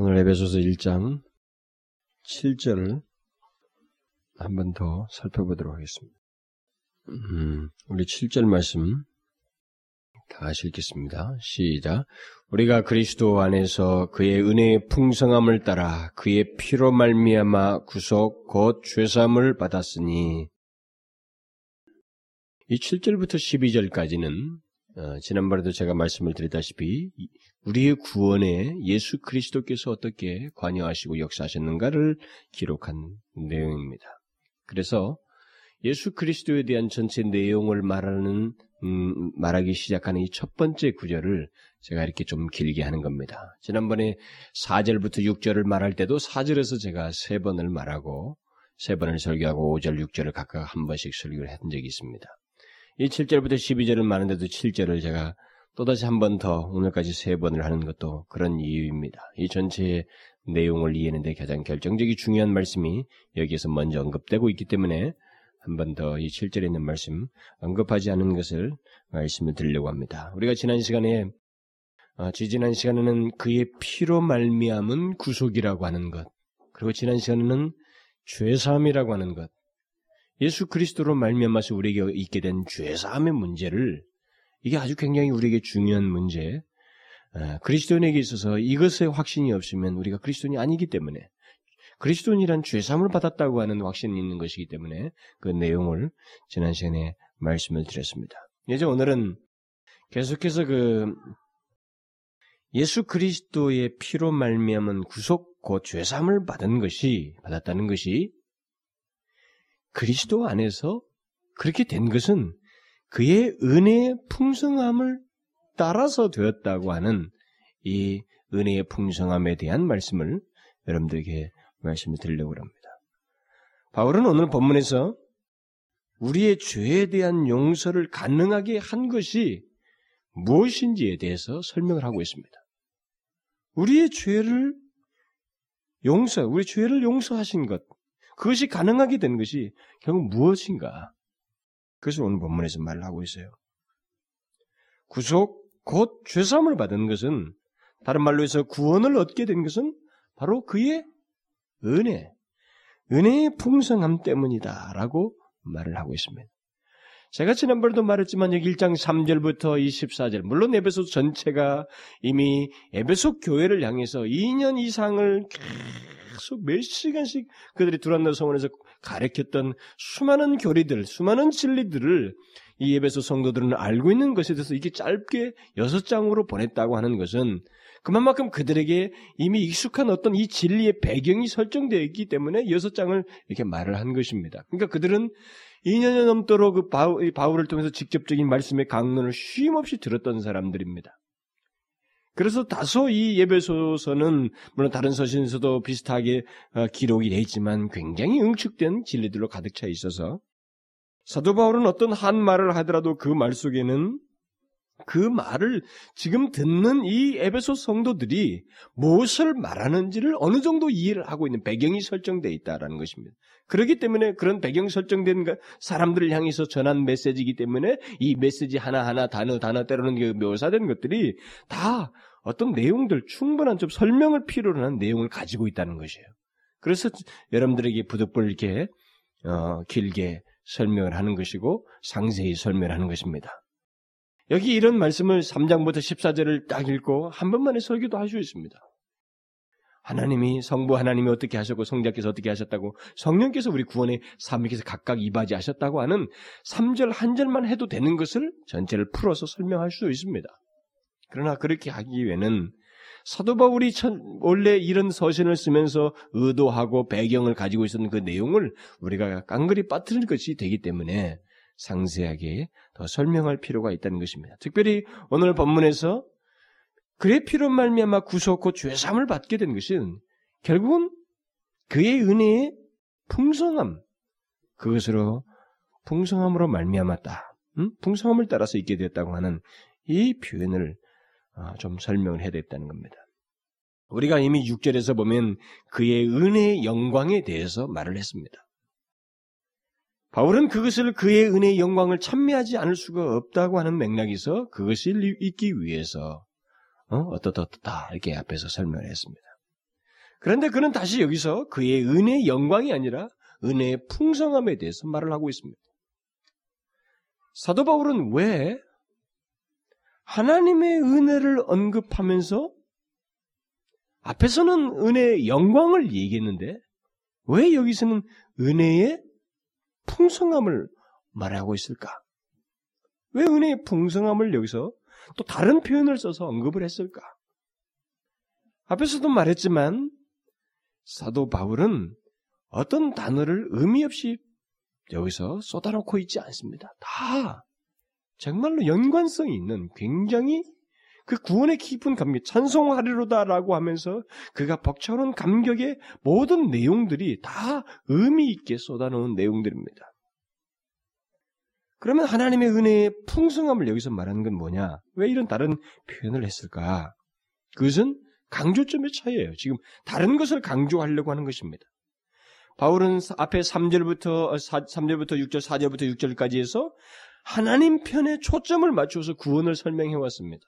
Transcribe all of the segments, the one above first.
오늘 에베소서 1장 7절을 한 번 더 살펴보도록 하겠습니다. 음, 우리 7절 말씀 다시 읽겠습니다. 시작. 우리가 그리스도 안에서 그의 은혜의 풍성함을 따라 그의 피로 말미암아 구속 곧 죄사함을 받았으니 이 7절부터 12절까지는 어, 지난번에도 제가 말씀을 드렸다시피 우리의 구원에 예수 그리스도께서 어떻게 관여하시고 역사하셨는가를 기록한 내용입니다. 그래서 예수 그리스도에 대한 전체 내용을 말하는 음, 말하기 시작하는 이 첫 번째 구절을 제가 이렇게 좀 길게 하는 겁니다. 지난번에 4절부터 6절을 말할 때도 4절에서 제가 세 번을 말하고 세 번을 설교하고 5절, 6절을 각각 한 번씩 설교를 한 적이 있습니다. 이 7절부터 12절을 말하는데도 7절을 제가 또다시 한 번 더 오늘까지 세 번을 하는 것도 그런 이유입니다. 이 전체의 내용을 이해하는데 가장 결정적이 중요한 말씀이 여기에서 먼저 언급되고 있기 때문에 한 번 더 이 7절에 있는 말씀 언급하지 않은 것을 말씀을 드리려고 합니다. 우리가 지난 시간에 어, 지지난 시간에는 그의 피로 말미암은 구속이라고 하는 것 그리고 지난 시간에는 죄사함이라고 하는 것 예수 그리스도로 말미암아서 우리에게 있게 된 죄사함의 문제를 이게 아주 굉장히 우리에게 중요한 문제. 그리스도인에게 있어서 이것의 확신이 없으면 우리가 그리스도인이 아니기 때문에 그리스도인이란 죄사함을 받았다고 하는 확신이 있는 것이기 때문에 그 내용을 지난 시간에 말씀을 드렸습니다. 이제 오늘은 계속해서 그 예수 그리스도의 피로 말미암은 구속 곧 죄사함을 받은 것이 받았다는 것이 그리스도 안에서 그렇게 된 것은 그의 은혜의 풍성함을 따라서 되었다고 하는 이 은혜의 풍성함에 대한 말씀을 여러분들에게 말씀을 드리려고 합니다. 바울은 오늘 본문에서 우리의 죄에 대한 용서를 가능하게 한 것이 무엇인지에 대해서 설명을 하고 있습니다. 우리의 죄를 용서, 우리 죄를 용서하신 것, 그것이 가능하게 된 것이 결국 무엇인가? 그것을 오늘 본문에서 말을 하고 있어요. 구속, 곧 죄사함을 받은 것은 다른 말로 해서 구원을 얻게 된 것은 바로 그의 은혜, 은혜의 풍성함 때문이다라고 말을 하고 있습니다. 제가 지난번에도 말했지만 여기 1장 3절부터 24절 물론 에베소 전체가 이미 에베소 교회를 향해서 2년 이상을 계속 몇 시간씩 그들이 두란노 성원에서 가르쳤던 수많은 교리들, 수많은 진리들을 이 예배소 성도들은 알고 있는 것에 대해서 이게 짧게 여섯 장으로 보냈다고 하는 것은 그만큼 그들에게 이미 익숙한 어떤 이 진리의 배경이 설정되어 있기 때문에 여섯 장을 이렇게 말을 한 것입니다. 그러니까 그들은 2년이 넘도록 그 바울, 바울을 통해서 직접적인 말씀의 강론을 쉼없이 들었던 사람들입니다. 그래서 다소 이 예배소서는 물론 다른 서신에서도 비슷하게 어, 기록이 되어 있지만 굉장히 응축된 진리들로 가득 차 있어서 사도 바울은 어떤 한 말을 하더라도 그 말 속에는 그 말을 지금 듣는 이 에베소 성도들이 무엇을 말하는지를 어느 정도 이해를 하고 있는 배경이 설정되어 있다라는 것입니다. 그렇기 때문에 그런 배경 설정된 사람들을 향해서 전한 메시지이기 때문에 이 메시지 하나하나 단어 단어 때로는 묘사된 것들이 다 어떤 내용들 충분한 좀 설명을 필요로 하는 내용을 가지고 있다는 것이에요. 그래서 여러분들에게 부득불 이렇게 어, 길게 설명을 하는 것이고 상세히 설명을 하는 것입니다. 여기 이런 말씀을 3장부터 14절을 딱 읽고 한 번만에 설교도 할 수 있습니다. 하나님이 성부 하나님이 어떻게 하셨고 성자께서 어떻게 하셨다고 성령께서 우리 구원의 삶에서 각각 이바지 하셨다고 하는 3절 한 절만 해도 되는 것을 전체를 풀어서 설명할 수 있습니다. 그러나 그렇게 하기 위해는 사도 바울이 원래 이런 서신을 쓰면서 의도하고 배경을 가지고 있었던 그 내용을 우리가 깡그리 빠뜨릴 것이 되기 때문에 상세하게 더 설명할 필요가 있다는 것입니다. 특별히 오늘 본문에서 그의 피로 말미암아 구속 곧 죄삼을 받게 된 것은 결국은 그의 은혜의 풍성함 그것으로 풍성함으로 말미암았다. 음? 풍성함을 따라서 있게 되었다고 하는 이 표현을 아, 좀 설명을 해야 되겠다는 겁니다. 우리가 이미 6절에서 보면 그의 은혜의 영광에 대해서 말을 했습니다. 바울은 그것을 그의 은혜의 영광을 찬미하지 않을 수가 없다고 하는 맥락에서 그것을 잊기 위해서 어? 어떻다 어떻다 이렇게 앞에서 설명을 했습니다. 그런데 그는 다시 여기서 그의 은혜의 영광이 아니라 은혜의 풍성함에 대해서 말을 하고 있습니다. 사도 바울은 왜 하나님의 은혜를 언급하면서 앞에서는 은혜의 영광을 얘기했는데 왜 여기서는 은혜의 풍성함을 말하고 있을까? 왜 은혜의 풍성함을 여기서 또 다른 표현을 써서 언급을 했을까? 앞에서도 말했지만 사도 바울은 어떤 단어를 의미 없이 여기서 쏟아놓고 있지 않습니다. 다 정말로 연관성이 있는 굉장히 그 구원의 깊은 감격, 찬송하리로다라고 하면서 그가 벅차오른 감격의 모든 내용들이 다 의미 있게 쏟아놓은 내용들입니다. 그러면 하나님의 은혜의 풍성함을 여기서 말하는 건 뭐냐? 왜 이런 다른 표현을 했을까? 그것은 강조점의 차이예요. 지금 다른 것을 강조하려고 하는 것입니다. 바울은 앞에 3절부터 3절부터 6절, 4절부터 6절까지 해서 하나님 편에 초점을 맞춰서 구원을 설명해 왔습니다.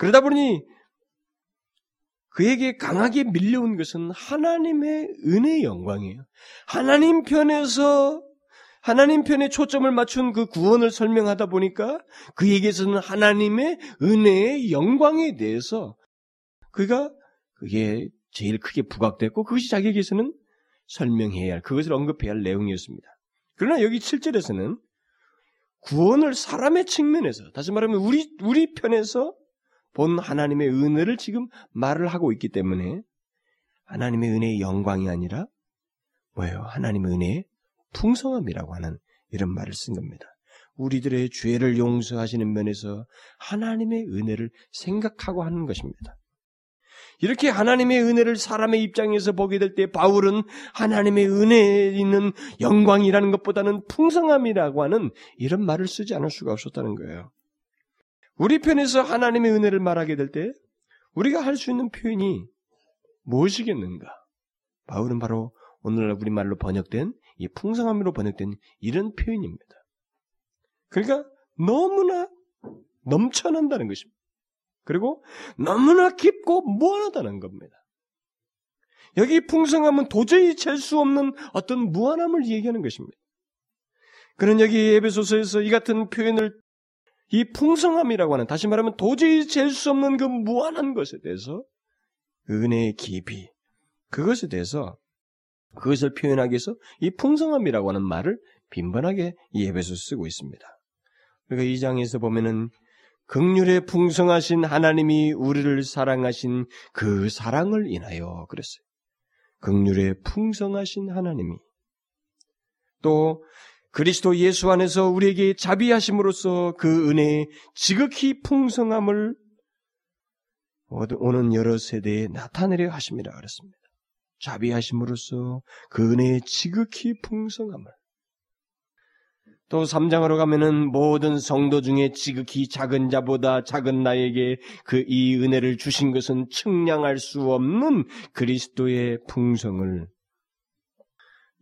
그러다 보니 그에게 강하게 밀려온 것은 하나님의 은혜의 영광이에요. 하나님 편에서 하나님 편에 초점을 맞춘 그 구원을 설명하다 보니까 그에게서는 하나님의 은혜의 영광에 대해서 그가 그게 제일 크게 부각됐고 그것이 자기에게서는 설명해야 할 그것을 언급해야 할 내용이었습니다. 그러나 여기 7절에서는 구원을 사람의 측면에서 다시 말하면 우리 우리 편에서 본 하나님의 은혜를 지금 말을 하고 있기 때문에 하나님의 은혜의 영광이 아니라 뭐예요? 하나님의 은혜의 풍성함이라고 하는 이런 말을 쓴 겁니다. 우리들의 죄를 용서하시는 면에서 하나님의 은혜를 생각하고 하는 것입니다. 이렇게 하나님의 은혜를 사람의 입장에서 보게 될 때 바울은 하나님의 은혜에 있는 영광이라는 것보다는 풍성함이라고 하는 이런 말을 쓰지 않을 수가 없었다는 거예요. 우리 편에서 하나님의 은혜를 말하게 될 때 우리가 할 수 있는 표현이 무엇이겠는가? 바울은 바로 오늘날 우리말로 번역된 이 풍성함으로 번역된 이런 표현입니다. 그러니까 너무나 넘쳐난다는 것입니다. 그리고 너무나 깊고 무한하다는 겁니다. 여기 풍성함은 도저히 잴 수 없는 어떤 무한함을 얘기하는 것입니다. 그는 여기 에베소서에서 이 같은 표현을 이 풍성함이라고 하는 다시 말하면 도저히 잴 수 없는 그 무한한 것에 대해서 은혜의 깊이 그것에 대해서 그것을 표현하기 위해서 이 풍성함이라고 하는 말을 빈번하게 이 에베소 쓰고 있습니다. 그러니까 이 장에서 보면은 극률에 풍성하신 하나님이 우리를 사랑하신 그 사랑을 인하여 그랬어요. 극률에 풍성하신 하나님이 또 그리스도 예수 안에서 우리에게 자비하심으로써 그 은혜의 지극히 풍성함을 오는 여러 세대에 나타내려 하심이라 그랬습니다. 자비하심으로써 그 은혜의 지극히 풍성함을 또 3장으로 가면은 모든 성도 중에 지극히 작은 자보다 작은 나에게 그 이 은혜를 주신 것은 측량할 수 없는 그리스도의 풍성을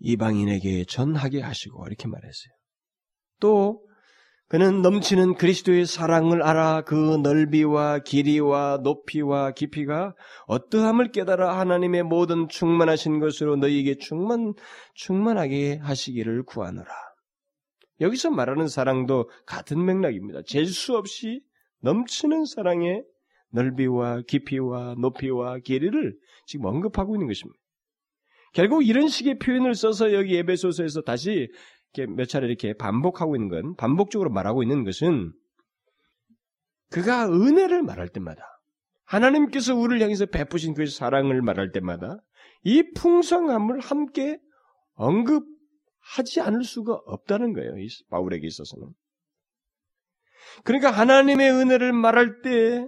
이방인에게 전하게 하시고 이렇게 말했어요. 또 그는 넘치는 그리스도의 사랑을 알아 그 넓이와 길이와 높이와 깊이가 어떠함을 깨달아 하나님의 모든 충만하신 것으로 너희에게 충만 충만하게 하시기를 구하노라. 여기서 말하는 사랑도 같은 맥락입니다. 잴 수 없이 넘치는 사랑의 넓이와 깊이와 높이와 길이를 지금 언급하고 있는 것입니다. 결국 이런 식의 표현을 써서 여기 에베소서에서 다시 몇 차례 이렇게 반복하고 있는 건 반복적으로 말하고 있는 것은 그가 은혜를 말할 때마다 하나님께서 우리를 향해서 베푸신 그 사랑을 말할 때마다 이 풍성함을 함께 언급하지 않을 수가 없다는 거예요. 바울에게 있어서는. 그러니까 하나님의 은혜를 말할 때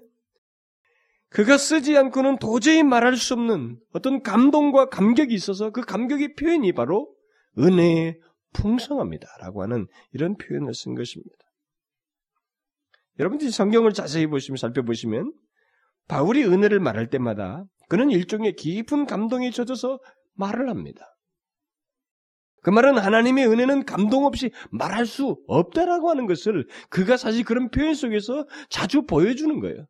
그가 쓰지 않고는 도저히 말할 수 없는 어떤 감동과 감격이 있어서 그 감격의 표현이 바로 은혜의 풍성합니다라고 하는 이런 표현을 쓴 것입니다. 여러분들이 성경을 자세히 보시면 살펴보시면 바울이 은혜를 말할 때마다 그는 일종의 깊은 감동에 젖어서 말을 합니다. 그 말은 하나님의 은혜는 감동 없이 말할 수 없다라고 하는 것을 그가 사실 그런 표현 속에서 자주 보여주는 거예요.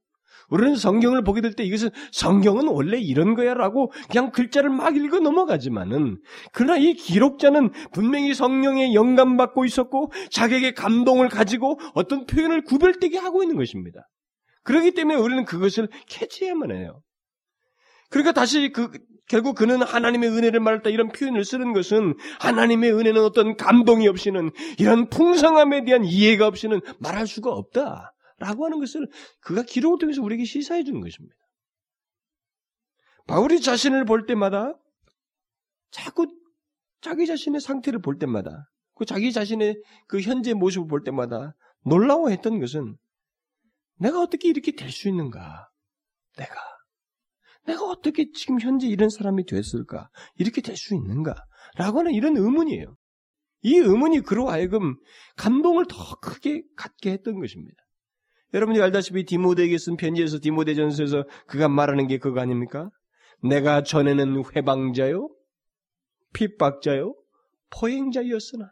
우리는 성경을 보게 될 때 이것은 성경은 원래 이런 거야라고 그냥 글자를 막 읽어 넘어가지만은 그러나 이 기록자는 분명히 성령의 영감 받고 있었고 자기에게 감동을 가지고 어떤 표현을 구별되게 하고 있는 것입니다. 그렇기 때문에 우리는 그것을 캐치해야만 해요. 그러니까 다시 그 결국 그는 하나님의 은혜를 말했다 이런 표현을 쓰는 것은 하나님의 은혜는 어떤 감동이 없이는 이런 풍성함에 대한 이해가 없이는 말할 수가 없다. 라고 하는 것을 그가 기록을 통해서 우리에게 시사해 주는 것입니다. 바울이 자신을 볼 때마다 자꾸 자기 자신의 상태를 볼 때마다 그 자기 자신의 그 현재 모습을 볼 때마다 놀라워했던 것은 내가 어떻게 이렇게 될 수 있는가? 내가 내가 어떻게 지금 현재 이런 사람이 됐을까? 이렇게 될 수 있는가? 라고 하는 이런 의문이에요. 이 의문이 그로 하여금 감동을 더 크게 갖게 했던 것입니다. 여러분이 알다시피 디모데에게 쓴 편지에서 디모데전서에서 그가 말하는 게 그거 아닙니까? 내가 전에는 회방자요, 핍박자요, 포행자였으나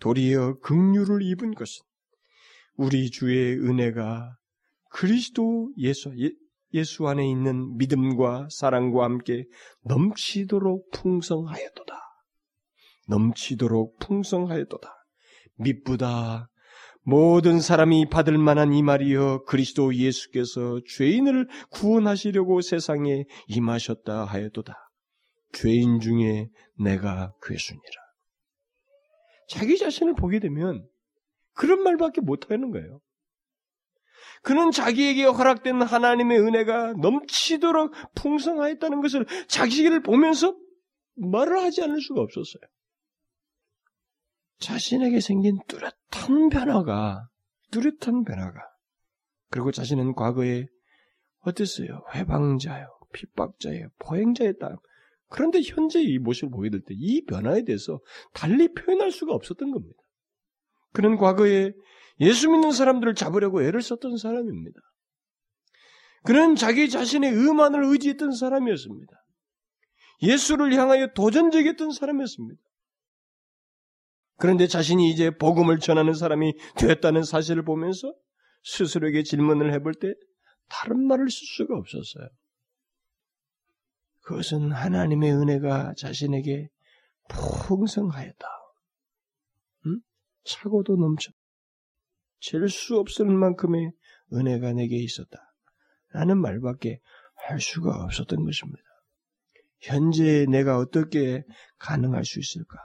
도리어 극류를 입은 것은 우리 주의 은혜가 그리스도 예수, 예, 수 안에 있는 믿음과 사랑과 함께 넘치도록 풍성하였도다. 넘치도록 풍성하였도다. 미쁘다, 모든 사람이 받을 만한 이 말이여 그리스도 예수께서 죄인을 구원하시려고 세상에 임하셨다 하여도다. 죄인 중에 내가 괴순이라. 자기 자신을 보게 되면 그런 말밖에 못하는 거예요. 그는 자기에게 허락된 하나님의 은혜가 넘치도록 풍성하였다는 것을 자기를 보면서 말을 하지 않을 수가 없었어요. 자신에게 생긴 뚜렷한 변화가, 뚜렷한 변화가. 그리고 자신은 과거에 어땠어요? 회방자요, 핍박자예요, 포행자였다. 그런데 현재 이 모습을 보게 될 때 이 변화에 대해서 달리 표현할 수가 없었던 겁니다. 그는 과거에 예수 믿는 사람들을 잡으려고 애를 썼던 사람입니다. 그는 자기 자신의 의만을 의지했던 사람이었습니다. 예수를 향하여 도전적이었던 사람이었습니다. 그런데 자신이 이제 복음을 전하는 사람이 되었다는 사실을 보면서 스스로에게 질문을 해볼 때 다른 말을 쓸 수가 없었어요. 그것은 하나님의 은혜가 자신에게 풍성하였다. 응? 차고도 넘쳐. 잴수 없을 만큼의 은혜가 내게 있었다. 라는 말밖에 할 수가 없었던 것입니다. 현재 내가 어떻게 가능할 수 있을까?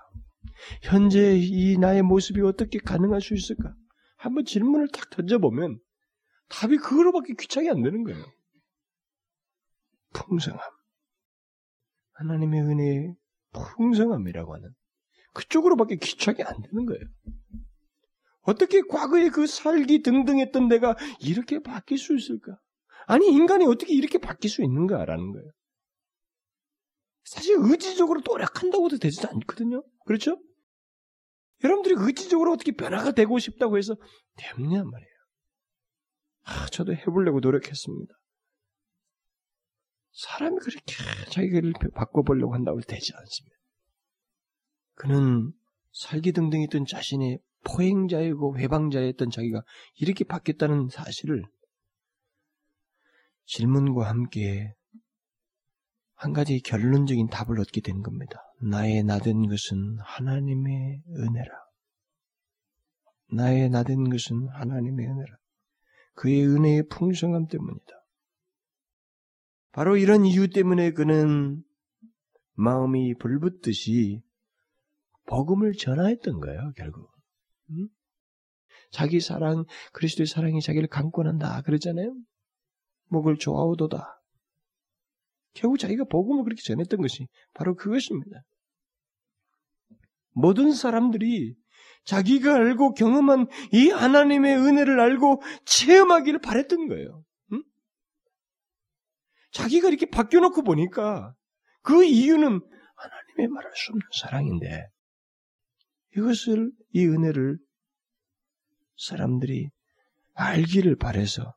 현재 이 나의 모습이 어떻게 가능할 수 있을까? 한번 질문을 딱 던져보면 답이 그거로밖에 귀착이 안 되는 거예요. 풍성함. 하나님의 은혜의 풍성함이라고 하는 그쪽으로밖에 귀착이 안 되는 거예요. 어떻게 과거에 그 살기 등등 했던 내가 이렇게 바뀔 수 있을까? 아니, 인간이 어떻게 이렇게 바뀔 수 있는가라는 거예요. 사실 의지적으로 노력한다고 도 되지 않거든요. 그렇죠? 여러분들이 의지적으로 어떻게 변화가 되고 싶다고 해서 되냐 말이에요. 아, 저도 해보려고 노력했습니다. 사람이 그렇게 자기를 바꿔보려고 한다고 되지 않습니다. 그는 살기 등등했던 자신의 포행자이고 회방자였던 자기가 이렇게 바뀌었다는 사실을 질문과 함께 한 가지 결론적인 답을 얻게 된 겁니다. 나의 나된 것은 하나님의 은혜라. 나의 나된 것은 하나님의 은혜라. 그의 은혜의 풍성함 때문이다. 바로 이런 이유 때문에 그는 마음이 불붙듯이 복음을 전하였던 거예요, 결국. 음? 자기 사랑, 그리스도의 사랑이 자기를 강권한다. 그러잖아요? 목을 좋아오도다. 결국 자기가 복음을 그렇게 전했던 것이 바로 그것입니다. 모든 사람들이 자기가 알고 경험한 이 하나님의 은혜를 알고 체험하기를 바랬던 거예요. 응? 자기가 이렇게 바뀌어놓고 보니까 그 이유는 하나님의 말할 수 없는 사랑인데 이것을 이 은혜를 사람들이 알기를 바래서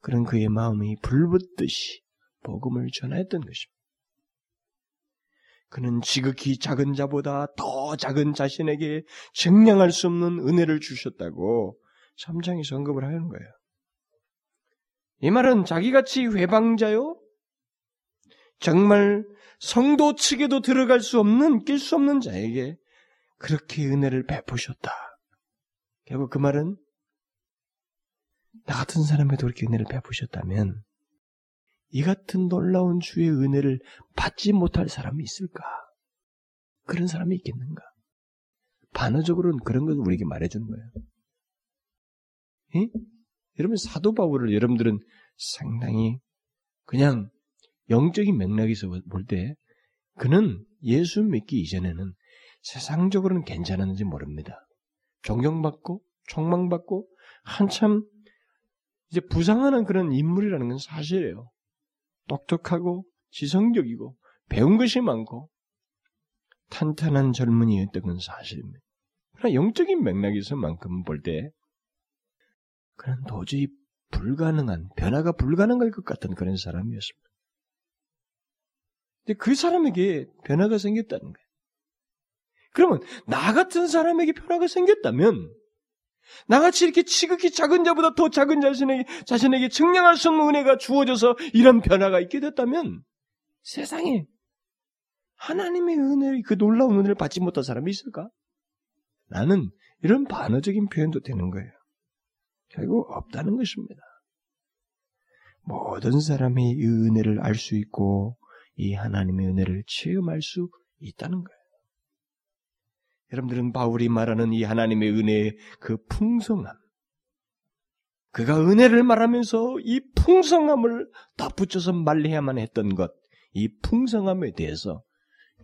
그런 그의 마음이 불붙듯이 복음을 전했던 것입니다. 그는 지극히 작은 자보다 더 작은 자신에게 증량할 수 없는 은혜를 주셨다고 3장에서 언급을 하는 거예요. 이 말은 자기같이 회방자요? 정말 성도 측에도 들어갈 수 없는, 낄 수 없는 자에게 그렇게 은혜를 베푸셨다. 결국 그 말은 나 같은 사람에도 그렇게 은혜를 베푸셨다면 이 같은 놀라운 주의 은혜를 받지 못할 사람이 있을까? 그런 사람이 있겠는가? 반어적으로는 그런 것을 우리에게 말해주는 거예요. 예? 여러분 사도 바울을 여러분들은 상당히 그냥 영적인 맥락에서 볼 때 그는 예수 믿기 이전에는 세상적으로는 괜찮았는지 모릅니다. 존경받고 총망받고 한참 이제 부상하는 그런 인물이라는 건 사실이에요. 똑똑하고 지성적이고 배운 것이 많고 탄탄한 젊은이였던 건 사실입니다. 그러나 영적인 맥락에서만큼 볼 때 그는 도저히 불가능한 변화가 불가능할 것 같은 그런 사람이었습니다. 근데 그 사람에게 변화가 생겼다는 거예요. 그러면 나 같은 사람에게 변화가 생겼다면 나같이 이렇게 지극히 작은 자보다 더 작은 자신에게, 자신에게 증량할 수 없는 은혜가 주어져서 이런 변화가 있게 됐다면 세상에 하나님의 은혜를, 그 놀라운 은혜를 받지 못한 사람이 있을까? 나는 이런 반어적인 표현도 되는 거예요. 결국 없다는 것입니다. 모든 사람이 이 은혜를 알 수 있고 이 하나님의 은혜를 체험할 수 있다는 거예요. 여러분들은 바울이 말하는 이 하나님의 은혜의 그 풍성함, 그가 은혜를 말하면서 이 풍성함을 덧붙여서 말해야만 했던 것, 이 풍성함에 대해서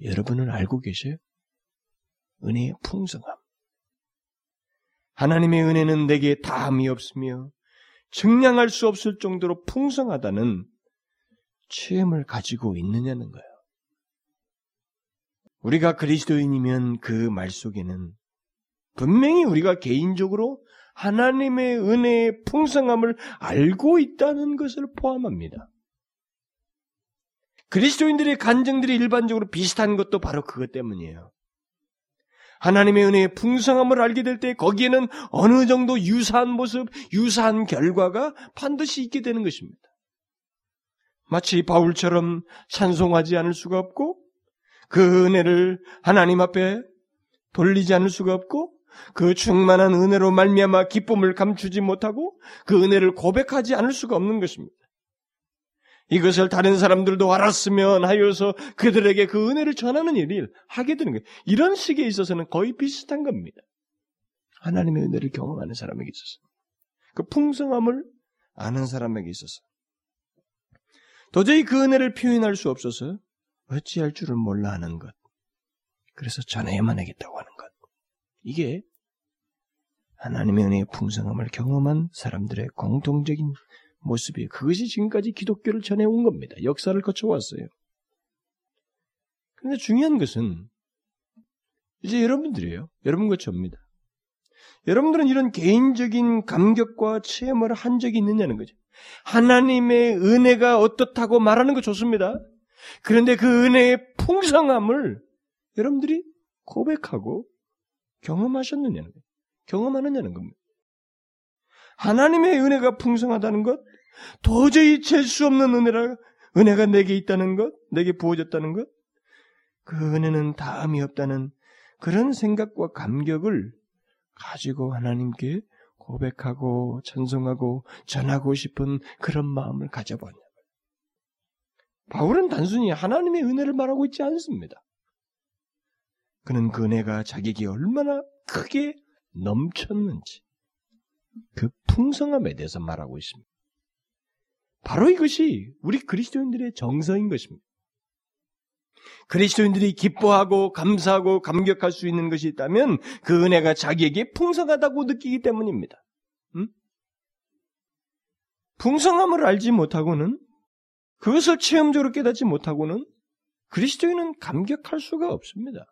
여러분은 알고 계세요? 은혜의 풍성함. 하나님의 은혜는 내게 다함이 없으며 증량할 수 없을 정도로 풍성하다는 체험을 가지고 있느냐는 거예요. 우리가 그리스도인이면 그 말 속에는 분명히 우리가 개인적으로 하나님의 은혜의 풍성함을 알고 있다는 것을 포함합니다. 그리스도인들의 간증들이 일반적으로 비슷한 것도 바로 그것 때문이에요. 하나님의 은혜의 풍성함을 알게 될 때 거기에는 어느 정도 유사한 모습, 유사한 결과가 반드시 있게 되는 것입니다. 마치 바울처럼 찬송하지 않을 수가 없고 그 은혜를 하나님 앞에 돌리지 않을 수가 없고 그 충만한 은혜로 말미암아 기쁨을 감추지 못하고 그 은혜를 고백하지 않을 수가 없는 것입니다. 이것을 다른 사람들도 알았으면 하여서 그들에게 그 은혜를 전하는 일을 하게 되는 거예요. 이런 식에 있어서는 거의 비슷한 겁니다. 하나님의 은혜를 경험하는 사람에게 있어서. 그 풍성함을 아는 사람에게 있어서. 도저히 그 은혜를 표현할 수 없어서 어찌할 줄을 몰라 하는 것. 그래서 전해야만 하겠다고 하는 것. 이게 하나님의 은혜의 풍성함을 경험한 사람들의 공통적인 모습이에요. 그것이 지금까지 기독교를 전해온 겁니다. 역사를 거쳐왔어요. 그런데 중요한 것은 이제 여러분들이에요. 여러분과 저입니다. 여러분들은 이런 개인적인 감격과 체험을 한 적이 있느냐는 거죠. 하나님의 은혜가 어떻다고 말하는 거 좋습니다. 그런데 그 은혜의 풍성함을 여러분들이 고백하고 경험하셨느냐는 거예요. 경험하느냐는 겁니다. 하나님의 은혜가 풍성하다는 것, 도저히 잴 수 없는 은혜라, 은혜가 내게 있다는 것, 내게 부어졌다는 것, 그 은혜는 다음이 없다는 그런 생각과 감격을 가지고 하나님께 고백하고 찬송하고 전하고 싶은 그런 마음을 가져보냐. 바울은 단순히 하나님의 은혜를 말하고 있지 않습니다. 그는 그 은혜가 자기에게 얼마나 크게 넘쳤는지 그 풍성함에 대해서 말하고 있습니다. 바로 이것이 우리 그리스도인들의 정서인 것입니다. 그리스도인들이 기뻐하고 감사하고 감격할 수 있는 것이 있다면 그 은혜가 자기에게 풍성하다고 느끼기 때문입니다. 음? 풍성함을 알지 못하고는 그것을 체험적으로 깨닫지 못하고는 그리스도인은 감격할 수가 없습니다.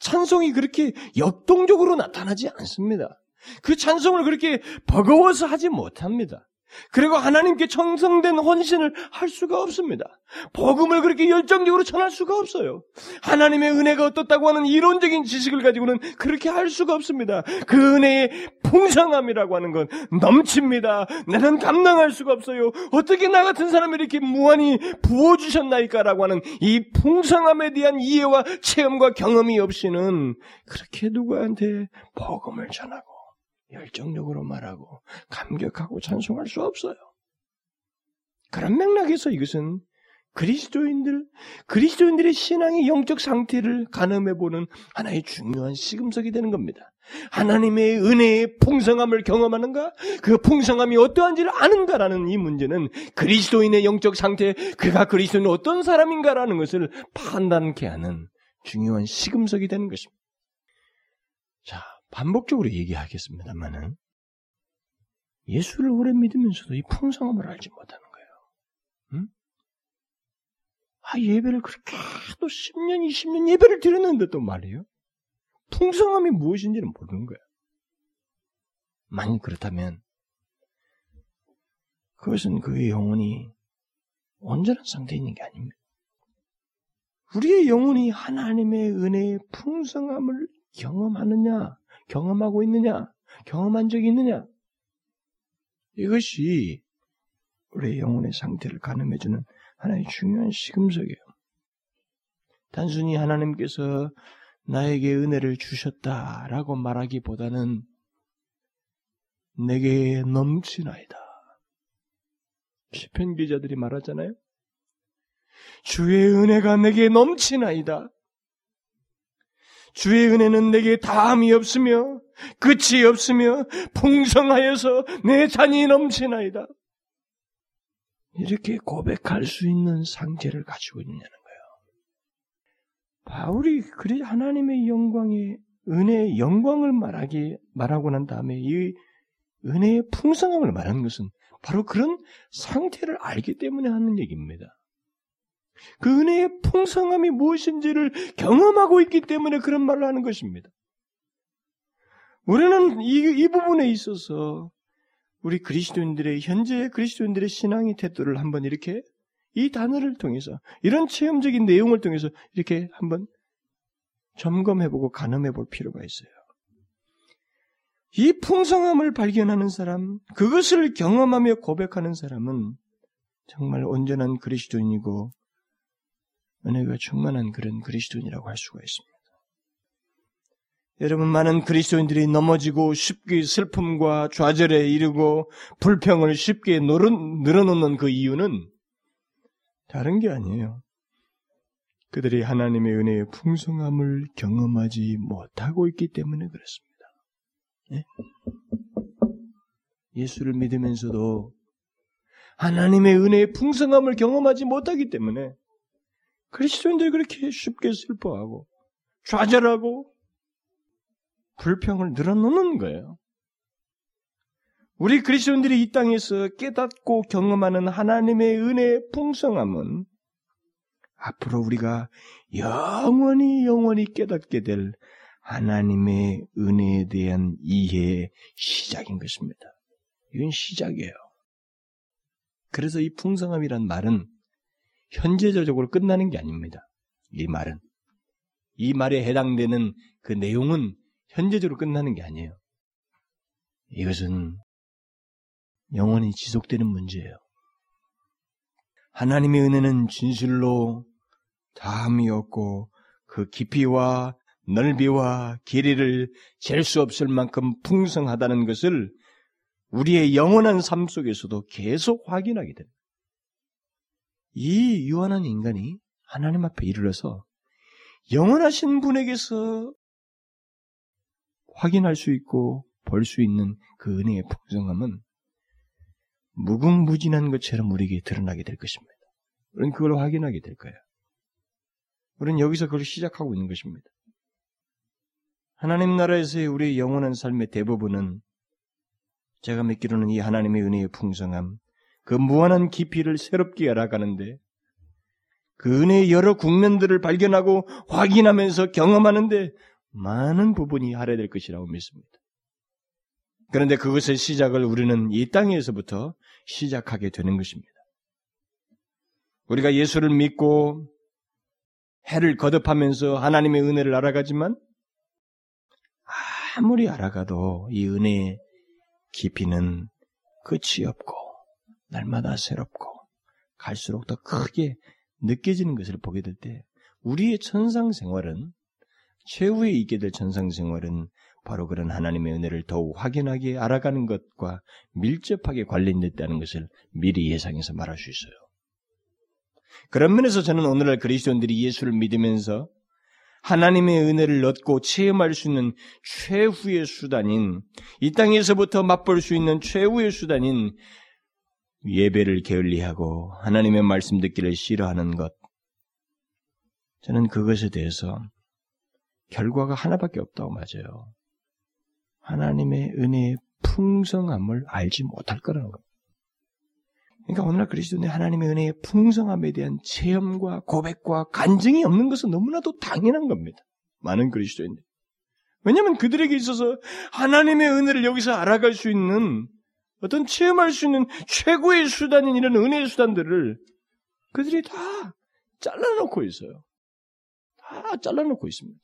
찬송이 그렇게 역동적으로 나타나지 않습니다. 그 찬송을 그렇게 버거워서 하지 못합니다. 그리고 하나님께 청성된 헌신을 할 수가 없습니다. 복음을 그렇게 열정적으로 전할 수가 없어요. 하나님의 은혜가 어떻다고 하는 이론적인 지식을 가지고는 그렇게 할 수가 없습니다. 그 은혜의 풍성함이라고 하는 건 넘칩니다. 나는 감당할 수가 없어요. 어떻게 나 같은 사람이 이렇게 무한히 부어주셨나이까라고 하는 이 풍성함에 대한 이해와 체험과 경험이 없이는 그렇게 누구한테 복음을 전하고 열정적으로 말하고 감격하고 찬송할 수 없어요. 그런 맥락에서 이것은 그리스도인들, 그리스도인들의 신앙의 영적 상태를 가늠해 보는 하나의 중요한 시금석이 되는 겁니다. 하나님의 은혜의 풍성함을 경험하는가? 그 풍성함이 어떠한지를 아는가라는 이 문제는 그리스도인의 영적 상태, 그가 그리스도인은 어떤 사람인가라는 것을 판단케 하는 중요한 시금석이 되는 것입니다. 자, 반복적으로 얘기하겠습니다만은 예수를 오래 믿으면서도 이 풍성함을 알지 못하는 거예요. 응? 아, 예배를 그렇게 또 10년, 20년 예배를 드렸는데 또 말이에요. 풍성함이 무엇인지는 모르는 거예요. 만약 그렇다면 그것은 그의 영혼이 온전한 상태에 있는 게 아닙니다. 우리의 영혼이 하나님의 은혜의 풍성함을 경험하느냐, 경험하고 있느냐, 경험한 적이 있느냐, 이것이 우리의 영혼의 상태를 가늠해주는 하나의 중요한 시금석이에요. 단순히 하나님께서 나에게 은혜를 주셨다라고 말하기보다는 내게 넘치나이다. 시편 기자들이 말하잖아요. 주의 은혜가 내게 넘치나이다. 주의 은혜는 내게 다함이 없으며 끝이 없으며 풍성하여서 내 잔이 넘치나이다. 이렇게 고백할 수 있는 상태를 가지고 있냐는 거예요. 바울이 그리 하나님의 영광의 은혜의 영광을 말하기 말하고 난 다음에 이 은혜의 풍성함을 말하는 것은 바로 그런 상태를 알기 때문에 하는 얘기입니다. 그 은혜의 풍성함이 무엇인지를 경험하고 있기 때문에 그런 말을 하는 것입니다. 우리는 이, 이 부분에 있어서 우리 그리스도인들의 현재 그리스도인들의 신앙의 태도를 한번 이렇게 이 단어를 통해서 이런 체험적인 내용을 통해서 이렇게 한번 점검해보고 가늠해볼 필요가 있어요. 이 풍성함을 발견하는 사람, 그것을 경험하며 고백하는 사람은 정말 온전한 그리스도인이고 은혜가 충만한 그런 그리스도인이라고 할 수가 있습니다. 여러분 많은 그리스도인들이 넘어지고 쉽게 슬픔과 좌절에 이르고 불평을 쉽게 늘어놓는 그 이유는 다른 게 아니에요. 그들이 하나님의 은혜의 풍성함을 경험하지 못하고 있기 때문에 그렇습니다. 예? 예수를 믿으면서도 하나님의 은혜의 풍성함을 경험하지 못하기 때문에 그리스도인들이 그렇게 쉽게 슬퍼하고 좌절하고 불평을 늘어놓는 거예요. 우리 그리스도인들이 이 땅에서 깨닫고 경험하는 하나님의 은혜의 풍성함은 앞으로 우리가 영원히 영원히 깨닫게 될 하나님의 은혜에 대한 이해의 시작인 것입니다. 이건 시작이에요. 그래서 이 풍성함이란 말은 현재적으로 끝나는 게 아닙니다. 이 말은. 이 말에 해당되는 그 내용은 현재적으로 끝나는 게 아니에요. 이것은 영원히 지속되는 문제예요. 하나님의 은혜는 진실로 다함이 없고 그 깊이와 넓이와 길이를 잴 수 없을 만큼 풍성하다는 것을 우리의 영원한 삶 속에서도 계속 확인하게 됩니다. 이 유한한 인간이 하나님 앞에 이르러서 영원하신 분에게서 확인할 수 있고 볼 수 있는 그 은혜의 풍성함은 무궁무진한 것처럼 우리에게 드러나게 될 것입니다. 우리는 그걸 확인하게 될 거예요. 우리는 여기서 그걸 시작하고 있는 것입니다. 하나님 나라에서의 우리의 영원한 삶의 대부분은 제가 믿기로는 이 하나님의 은혜의 풍성함, 그 무한한 깊이를 새롭게 알아가는데 그 은혜의 여러 국면들을 발견하고 확인하면서 경험하는데 많은 부분이 할애될 것이라고 믿습니다. 그런데 그것의 시작을 우리는 이 땅에서부터 시작하게 되는 것입니다. 우리가 예수를 믿고 해를 거듭하면서 하나님의 은혜를 알아가지만 아무리 알아가도 이 은혜의 깊이는 끝이 없고 날마다 새롭고 갈수록 더 크게 느껴지는 것을 보게 될 때 우리의 천상 생활은 최후에 있게 될 천상 생활은 바로 그런 하나님의 은혜를 더욱 확인하게 알아가는 것과 밀접하게 관련됐다는 것을 미리 예상해서 말할 수 있어요. 그런 면에서 저는 오늘날 그리스도인들이 예수를 믿으면서 하나님의 은혜를 얻고 체험할 수 있는 최후의 수단인 이 땅에서부터 맛볼 수 있는 최후의 수단인 예배를 게을리하고 하나님의 말씀 듣기를 싫어하는 것 저는 그것에 대해서 결과가 하나밖에 없다고 맞아요. 하나님의 은혜의 풍성함을 알지 못할 거라는 겁니다. 그러니까 오늘날 그리스도인의 하나님의 은혜의 풍성함에 대한 체험과 고백과 간증이 없는 것은 너무나도 당연한 겁니다. 많은 그리스도인들. 왜냐하면 그들에게 있어서 하나님의 은혜를 여기서 알아갈 수 있는 어떤 체험할 수 있는 최고의 수단인 이런 은혜의 수단들을 그들이 다 잘라놓고 있어요. 다 잘라놓고 있습니다.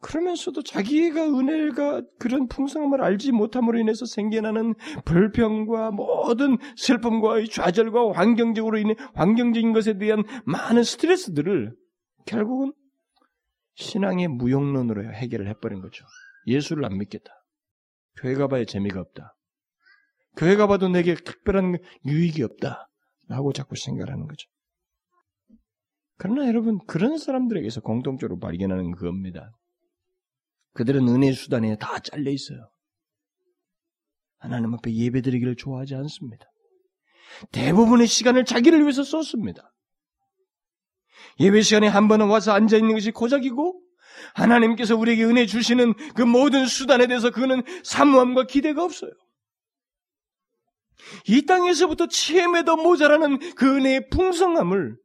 그러면서도 자기가 은혜가 그런 풍성함을 알지 못함으로 인해서 생겨나는 불평과 모든 슬픔과 좌절과 환경적으로 인해 환경적인 것에 대한 많은 스트레스들을 결국은 신앙의 무용론으로 해결을 해버린 거죠. 예수를 안 믿겠다. 교회 가봐야 재미가 없다. 교회 가 봐도 내게 특별한 유익이 없다. 라고 자꾸 생각하는 거죠. 그러나 여러분, 그런 사람들에게서 공통적으로 발견하는 그겁니다. 그들은 은혜 수단에 다 잘려 있어요. 하나님 앞에 예배 드리기를 좋아하지 않습니다. 대부분의 시간을 자기를 위해서 썼습니다. 예배 시간에 한 번은 와서 앉아 있는 것이 고작이고 하나님께서 우리에게 은혜 주시는 그 모든 수단에 대해서 그는 사무함과 기대가 없어요. 이 땅에서부터 치엠에도 모자라는 그 은혜의 풍성함을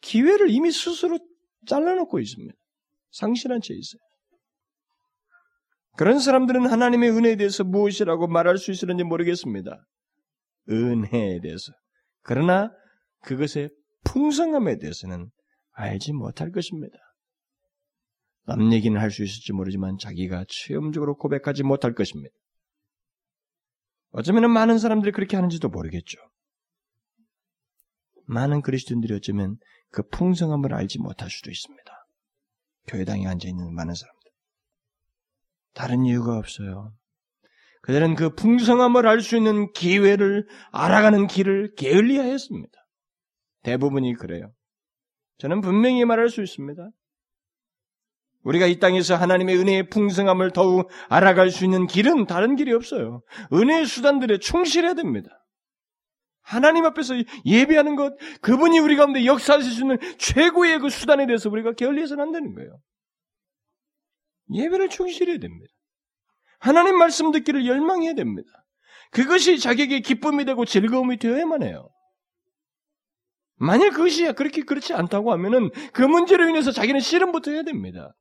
기회를 이미 스스로 잘라놓고 있습니다. 상실한 채 있어요. 그런 사람들은 하나님의 은혜에 대해서 무엇이라고 말할 수 있을는지 모르겠습니다. 은혜에 대해서. 그러나 그것의 풍성함에 대해서는 알지 못할 것입니다. 남 얘기는 할 수 있을지 모르지만 자기가 체험적으로 고백하지 못할 것입니다. 어쩌면 많은 사람들이 그렇게 하는지도 모르겠죠. 많은 그리스도인들이 어쩌면 그 풍성함을 알지 못할 수도 있습니다. 교회당에 앉아 있는 많은 사람. 다른 이유가 없어요. 그들은 그 풍성함을 알 수 있는 기회를 알아가는 길을 게을리하였습니다. 대부분이 그래요. 저는 분명히 말할 수 있습니다. 우리가 이 땅에서 하나님의 은혜의 풍성함을 더욱 알아갈 수 있는 길은 다른 길이 없어요. 은혜의 수단들에 충실해야 됩니다. 하나님 앞에서 예배하는 것, 그분이 우리 가운데 역사하실 수 있는 최고의 그 수단에 대해서 우리가 게을리해서는 안 되는 거예요. 예배를 충실해야 됩니다. 하나님 말씀 듣기를 열망해야 됩니다. 그것이 자기에게 기쁨이 되고 즐거움이 되어야만 해요. 만약 그것이 그렇게 그렇지 않다고 하면은 그 문제로 인해서 자기는 씨름부터 해야 됩니다.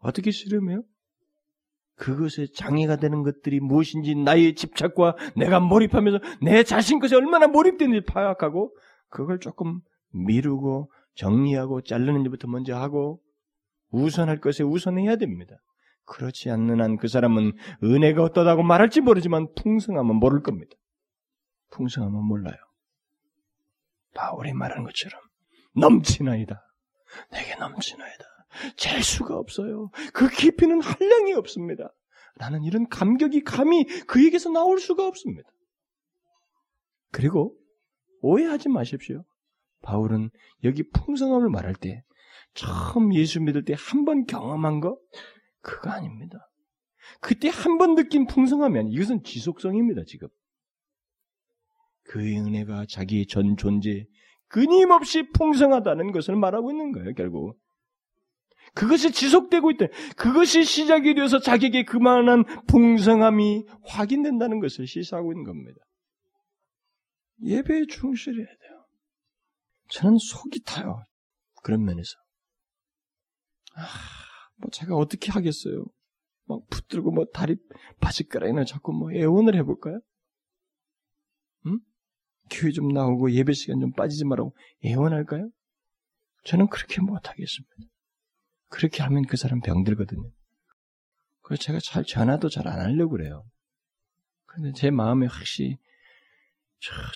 어떻게 씨름해요? 그것에 장애가 되는 것들이 무엇인지 나의 집착과 내가 몰입하면서 내 자신 것에 얼마나 몰입되는지 파악하고 그걸 조금 미루고 정리하고 자르는 일부터 먼저 하고 우선할 것에 우선해야 됩니다. 그렇지 않는 한 그 사람은 은혜가 어떠다고 말할지 모르지만 풍성하면 모를 겁니다. 풍성하면 몰라요. 바울이 말하는 것처럼 넘치나이다. 내게 넘치나이다. 잴 수가 없어요. 그 깊이는 한량이 없습니다. 나는 이런 감격이 감히 그에게서 나올 수가 없습니다. 그리고 오해하지 마십시오. 바울은 여기 풍성함을 말할 때 처음 예수 믿을 때 한 번 경험한 거 그거 아닙니다. 그때 한 번 느낀 풍성함이 아니 이것은 지속성입니다, 지금. 그의 은혜가 자기의 전 존재 끊임없이 풍성하다는 것을 말하고 있는 거예요, 결국. 그것이 지속되고 있다. 그것이 시작이 되어서 자기에게 그만한 풍성함이 확인된다는 것을 시사하고 있는 겁니다. 예배에 충실해야 돼요. 저는 속이 타요. 그런 면에서. 아, 뭐 제가 어떻게 하겠어요? 막 붙들고 뭐 다리 바지가랑이나 자꾸 뭐 애원을 해볼까요? 응? 교회 좀 나오고 예배 시간 좀 빠지지 말라고 애원할까요? 저는 그렇게 못하겠습니다. 그렇게 하면 그 사람 병들거든요. 그래서 제가 잘 전화도 잘 안 하려고 그래요. 근데 제 마음에 확실히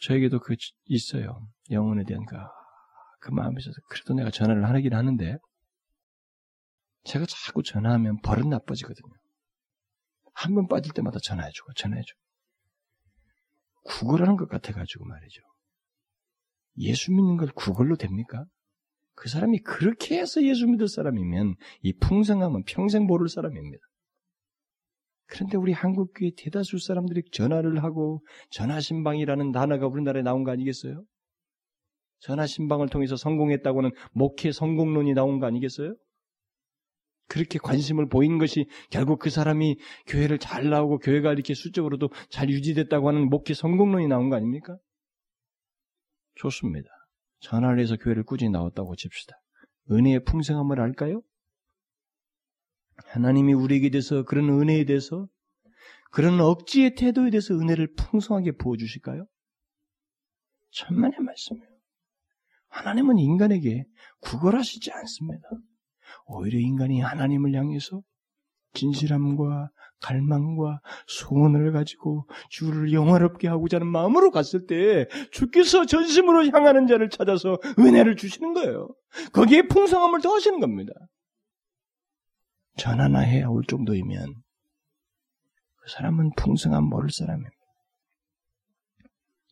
저, 에게도그 있어요. 영혼에 대한 그, 그 마음이 있어서 그래도 내가 전화를 하긴 하는데 제가 자꾸 전화하면 버릇 나빠지거든요. 한 번 빠질 때마다 전화해주고 전화해주고 구걸하는 것 같아가지고 말이죠. 예수 믿는 걸 구걸로 됩니까? 그 사람이 그렇게 해서 예수 믿을 사람이면 이 풍성함은 평생 모를 사람입니다. 그런데 우리 한국교회 대다수 사람들이 전화를 하고 전화신방이라는 단어가 우리나라에 나온 거 아니겠어요? 전화신방을 통해서 성공했다고는 목회 성공론이 나온 거 아니겠어요? 그렇게 관심을 보인 것이 결국 그 사람이 교회를 잘 나오고 교회가 이렇게 수적으로도 잘 유지됐다고 하는 목회 성공론이 나온 거 아닙니까? 좋습니다. 전화를 해서 교회를 꾸준히 나왔다고 칩시다. 은혜의 풍성함을 알까요? 하나님이 우리에게 대해서 그런 은혜에 대해서 그런 억지의 태도에 대해서 은혜를 풍성하게 부어주실까요? 천만의 말씀이에요. 하나님은 인간에게 구걸하시지 않습니다. 오히려 인간이 하나님을 향해서 진실함과 갈망과 소원을 가지고 주를 영화롭게 하고자 하는 마음으로 갔을 때 주께서 전심으로 향하는 자를 찾아서 은혜를 주시는 거예요. 거기에 풍성함을 더하시는 겁니다. 전 하나 해야 올 정도이면 그 사람은 풍성함 모를 사람입니다.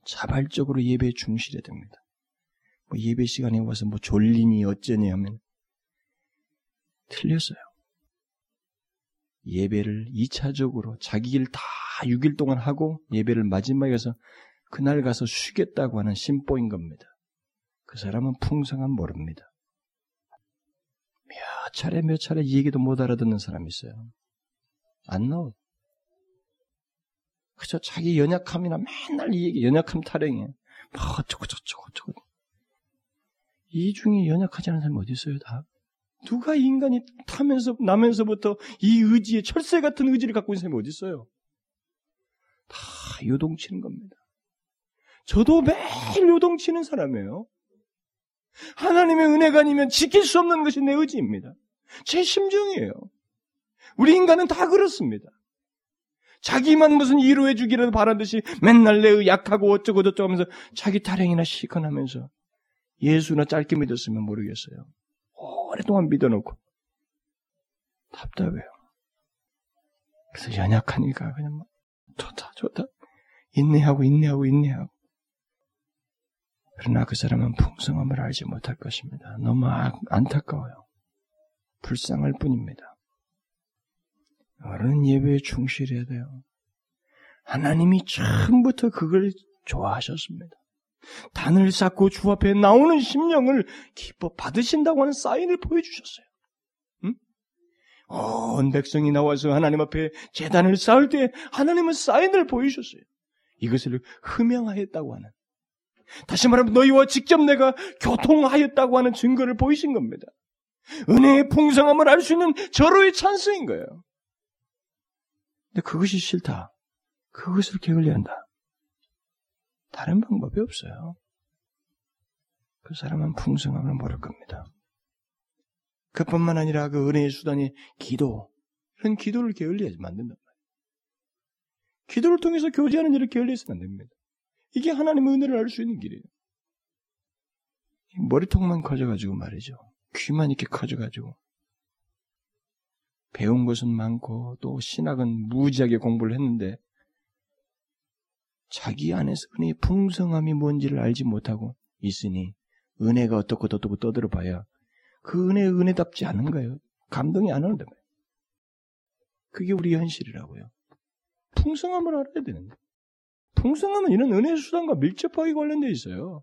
자발적으로 예배에 충실해야 됩니다. 뭐 예배 시간에 와서 뭐 졸리니 어쩌니 하면 틀렸어요. 예배를 2차적으로 자기 일 다 6일 동안 하고 예배를 마지막에 가서 그날 가서 쉬겠다고 하는 심보인 겁니다. 그 사람은 풍성함 모릅니다. 몇 차례 몇 차례 이 얘기도 못 알아듣는 사람이 있어요. 안 나와요. 그저 자기 연약함이나 맨날 이 얘기, 연약함 타령해. 뭐 어쩌고 저쩌고 저쩌고. 이 중에 연약하지 않은 사람이 어디 있어요, 다? 누가 인간이 타면서, 나면서부터 이 의지에 철새 같은 의지를 갖고 있는 사람이 어디 있어요? 다 요동치는 겁니다. 저도 매일 요동치는 사람이에요. 하나님의 은혜가 아니면 지킬 수 없는 것이 내 의지입니다. 제 심정이에요. 우리 인간은 다 그렇습니다. 자기만 무슨 이루해 주기라도 바라듯이 맨날 내 약하고 어쩌고 저쩌고 하면서 자기 타령이나 시건하면서 예수나 짧게 믿었으면 모르겠어요. 오랫동안 믿어놓고 답답해요. 그래서 연약하니까 그냥 막 좋다 좋다 인내하고 인내하고 인내하고 그러나 그 사람은 풍성함을 알지 못할 것입니다. 너무 아, 안타까워요. 불쌍할 뿐입니다. 어른 예배에 충실해야 돼요. 하나님이 처음부터 그걸 좋아하셨습니다. 단을 쌓고 주 앞에 나오는 심령을 기뻐 받으신다고 하는 사인을 보여주셨어요. 응? 온 백성이 나와서 하나님 앞에 재단을 쌓을 때 하나님은 사인을 보여주셨어요. 이것을 흠양하였다고 하는. 다시 말하면 너희와 직접 내가 교통하였다고 하는 증거를 보이신 겁니다. 은혜의 풍성함을 알 수 있는 절호의 찬스인 거예요. 근데 그것이 싫다. 그것을 게을리 한다. 다른 방법이 없어요. 그 사람은 풍성함을 모를 겁니다. 그뿐만 아니라 그 은혜의 수단이 기도, 이런 기도를 게을리하지 만든단 말이에요. 기도를 통해서 교제하는 일을 게을리해서는 안 됩니다. 이게 하나님의 은혜를 알 수 있는 길이에요. 머리통만 커져가지고 말이죠. 귀만 이렇게 커져가지고. 배운 것은 많고 또 신학은 무지하게 공부를 했는데 자기 안에서 은혜의 풍성함이 뭔지를 알지 못하고 있으니 은혜가 어떻고 어떻고 떠들어 봐야 그 은혜 은혜답지 않은 거예요. 감동이 안 오는다. 그게 우리 현실이라고요. 풍성함을 알아야 되는데. 풍성함은 이런 은혜의 수단과 밀접하게 관련되어 있어요.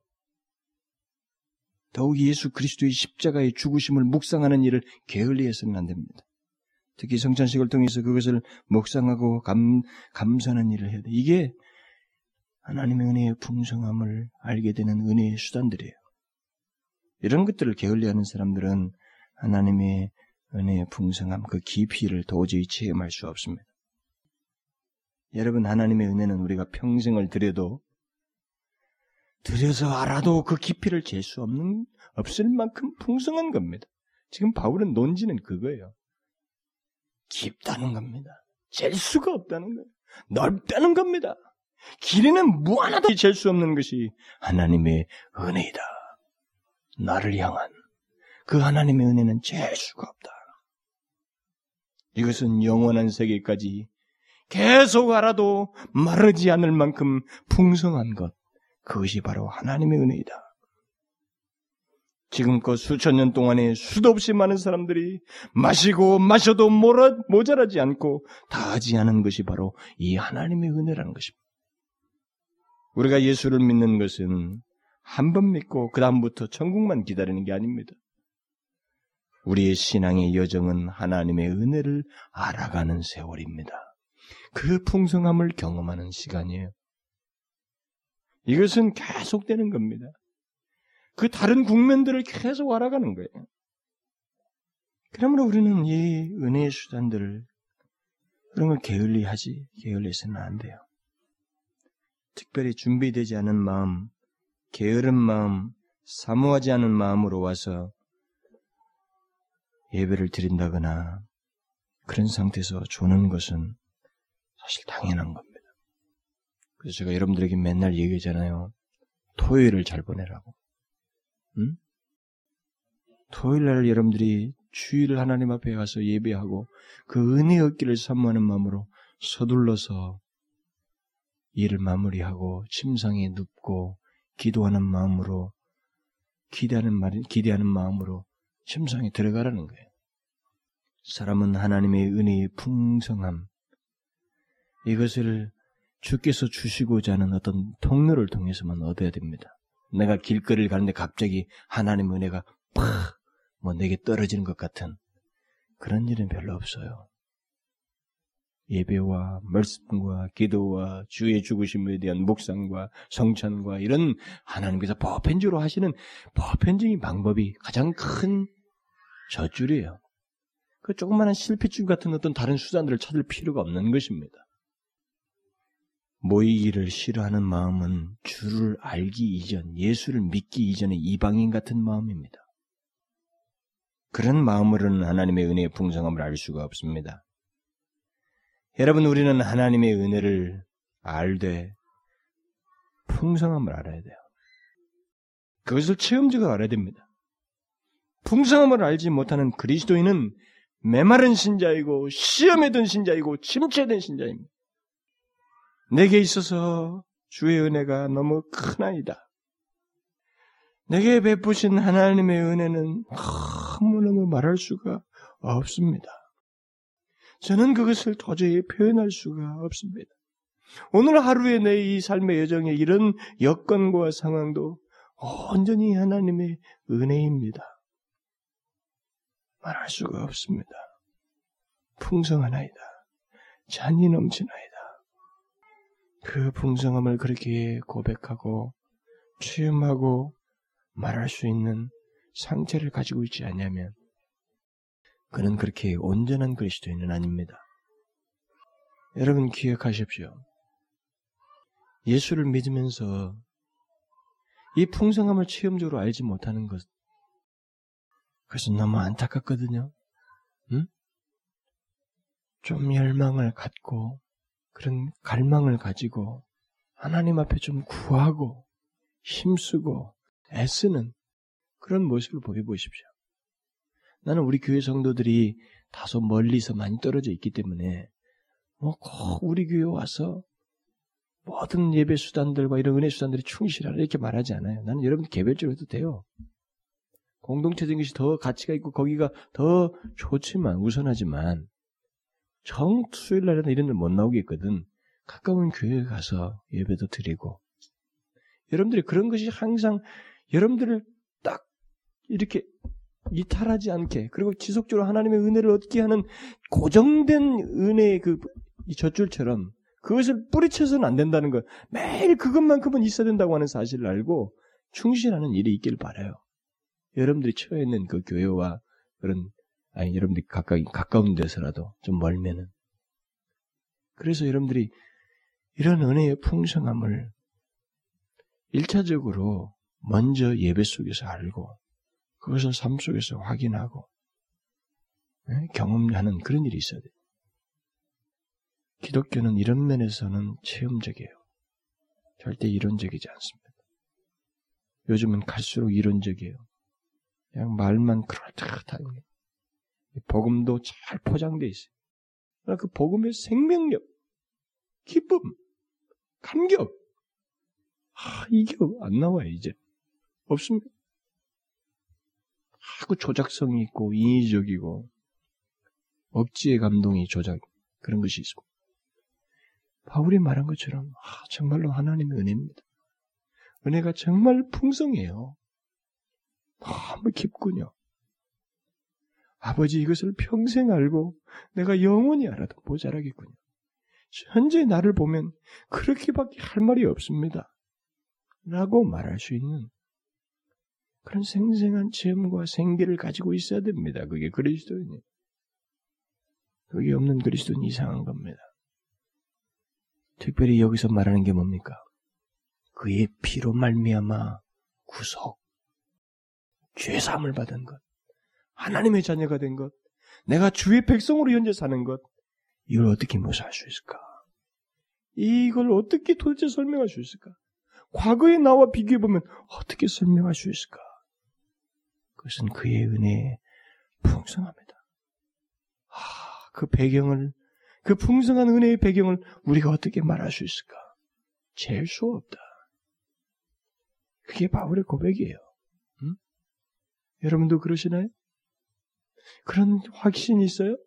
더욱 예수 그리스도의 십자가의 죽으심을 묵상하는 일을 게을리해서는 안 됩니다. 특히 성찬식을 통해서 그것을 묵상하고 감, 감사하는 일을 해야 돼. 이게 하나님의 은혜의 풍성함을 알게 되는 은혜의 수단들이에요. 이런 것들을 게을리하는 사람들은 하나님의 은혜의 풍성함, 그 깊이를 도저히 체험할 수 없습니다. 여러분, 하나님의 은혜는 우리가 평생을 들여도 들여서 알아도 그 깊이를 잴 수 없는 없을 만큼 풍성한 겁니다. 지금 바울은 논지는 그거예요. 깊다는 겁니다. 잴 수가 없다는 거예요. 넓다는 겁니다. 길이는 무한하다 잴 수 없는 것이 하나님의 은혜이다. 나를 향한 그 하나님의 은혜는 잴 수가 없다. 이것은 영원한 세계까지 계속 알아도 마르지 않을 만큼 풍성한 것. 그것이 바로 하나님의 은혜이다. 지금껏 수천 년 동안에 수도 없이 많은 사람들이 마시고 마셔도 모자라지 않고 다하지 않은 것이 바로 이 하나님의 은혜라는 것입니다. 우리가 예수를 믿는 것은 한 번 믿고 그다음부터 천국만 기다리는 게 아닙니다. 우리의 신앙의 여정은 하나님의 은혜를 알아가는 세월입니다. 그 풍성함을 경험하는 시간이에요. 이것은 계속되는 겁니다. 그 다른 국면들을 계속 알아가는 거예요. 그러므로 우리는 이 은혜의 수단들을 그런 걸 게을리하지 게을리해서는 안 돼요. 특별히 준비되지 않은 마음, 게으른 마음, 사모하지 않은 마음으로 와서 예배를 드린다거나 그런 상태에서 조는 것은 사실 당연한 겁니다. 그래서 제가 여러분들에게 맨날 얘기하잖아요. 토요일을 잘 보내라고. 응? 토요일 날 여러분들이 주일을 하나님 앞에 가서 예배하고 그 은혜 얻기를 사모하는 마음으로 서둘러서 일을 마무리하고 침상에 눕고 기도하는 마음으로 기대하는 말 기대하는 마음으로 침상에 들어가라는 거예요. 사람은 하나님의 은혜의 풍성함 이것을 주께서 주시고자 하는 어떤 통로를 통해서만 얻어야 됩니다. 내가 길거리를 가는데 갑자기 하나님의 은혜가 팍 뭐 내게 떨어지는 것 같은 그런 일은 별로 없어요. 예배와 말씀과 기도와 주의 죽으심에 대한 묵상과 성찬과 이런 하나님께서 보편적으로 하시는 보편적인 방법이 가장 큰 젖줄이에요. 그 조그마한 실핏줄 같은 어떤 다른 수단들을 찾을 필요가 없는 것입니다. 모이기를 싫어하는 마음은 주를 알기 이전, 예수를 믿기 이전의 이방인 같은 마음입니다. 그런 마음으로는 하나님의 은혜의 풍성함을 알 수가 없습니다. 여러분, 우리는 하나님의 은혜를 알되 풍성함을 알아야 돼요. 그것을 체험적으로 알아야 됩니다. 풍성함을 알지 못하는 그리스도인은 메마른 신자이고 시험에 든 신자이고 침체된 신자입니다. 내게 있어서 주의 은혜가 너무 크나이다. 내게 베푸신 하나님의 은혜는 너무너무 말할 수가 없습니다. 저는 그것을 도저히 표현할 수가 없습니다. 오늘 하루의 내 이 삶의 여정에 이런 여건과 상황도 온전히 하나님의 은혜입니다. 말할 수가 없습니다. 풍성하나이다. 잔이 넘치나이다. 그 풍성함을 그렇게 고백하고 취임하고 말할 수 있는 상태를 가지고 있지 않냐면 그는 그렇게 온전한 그리스도인은 아닙니다. 여러분 기억하십시오. 예수를 믿으면서 이 풍성함을 체험적으로 알지 못하는 것, 그것은 너무 안타깝거든요. 응? 좀 열망을 갖고 그런 갈망을 가지고 하나님 앞에 좀 구하고 힘쓰고 애쓰는 그런 모습을 보여보십시오. 나는 우리 교회 성도들이 다소 멀리서 많이 떨어져 있기 때문에 뭐 꼭 우리 교회 와서 모든 예배 수단들과 이런 은혜 수단들이 충실하라 이렇게 말하지 않아요. 나는 여러분 개별적으로 해도 돼요. 공동체적인 것이 더 가치가 있고 거기가 더 좋지만 우선하지만 정 수요일 날에는 이런 일 못 나오겠거든. 가까운 교회에 가서 예배도 드리고 여러분들이 그런 것이 항상 여러분들을 딱 이렇게 이탈하지 않게 그리고 지속적으로 하나님의 은혜를 얻게 하는 고정된 은혜의 그 젖줄처럼 그것을 뿌리쳐서는 안 된다는 것 매일 그것만큼은 있어야 된다고 하는 사실을 알고 충실하는 일이 있길 바라요. 여러분들이 처해 있는 그 교회와 그런 아니 여러분들이 가까이 가까운 데서라도 좀 멀면은 그래서 여러분들이 이런 은혜의 풍성함을 일차적으로 먼저 예배 속에서 알고 그것을 삶 속에서 확인하고 네? 경험하는 그런 일이 있어야 돼요. 기독교는 이런 면에서는 체험적이에요. 절대 이론적이지 않습니다. 요즘은 갈수록 이론적이에요. 그냥 말만 그럴듯하게. 복음도 잘 포장되어 있어요. 그 복음의 생명력, 기쁨, 감격, 아, 이게 안 나와요, 이제. 없습니다. 하고 조작성이 있고, 인위적이고, 억지의 감동이 조작, 그런 것이 있습니다. 바울이 말한 것처럼, 아, 정말로 하나님의 은혜입니다. 은혜가 정말 풍성해요. 너무 깊군요. 아버지 이것을 평생 알고 내가 영원히 알아도 모자라겠군요. 현재 나를 보면 그렇게밖에 할 말이 없습니다. 라고 말할 수 있는 그런 생생한 체험과 생기를 가지고 있어야 됩니다. 그게 그리스도인이. 그게 없는 그리스도는 이상한 겁니다. 특별히 여기서 말하는 게 뭡니까? 그의 피로 말미암아 구속, 죄사함을 받은 것, 하나님의 자녀가 된 것, 내가 주의 백성으로 현재 사는 것, 이걸 어떻게 묘사할 수 있을까? 이걸 어떻게 도대체 설명할 수 있을까? 과거의 나와 비교해보면 어떻게 설명할 수 있을까? 그것은 그의 은혜에 풍성합니다. 아, 그 배경을, 그 풍성한 은혜의 배경을 우리가 어떻게 말할 수 있을까? 잴 수 없다. 그게 바울의 고백이에요. 응? 여러분도 그러시나요? 그런 확신이 있어요?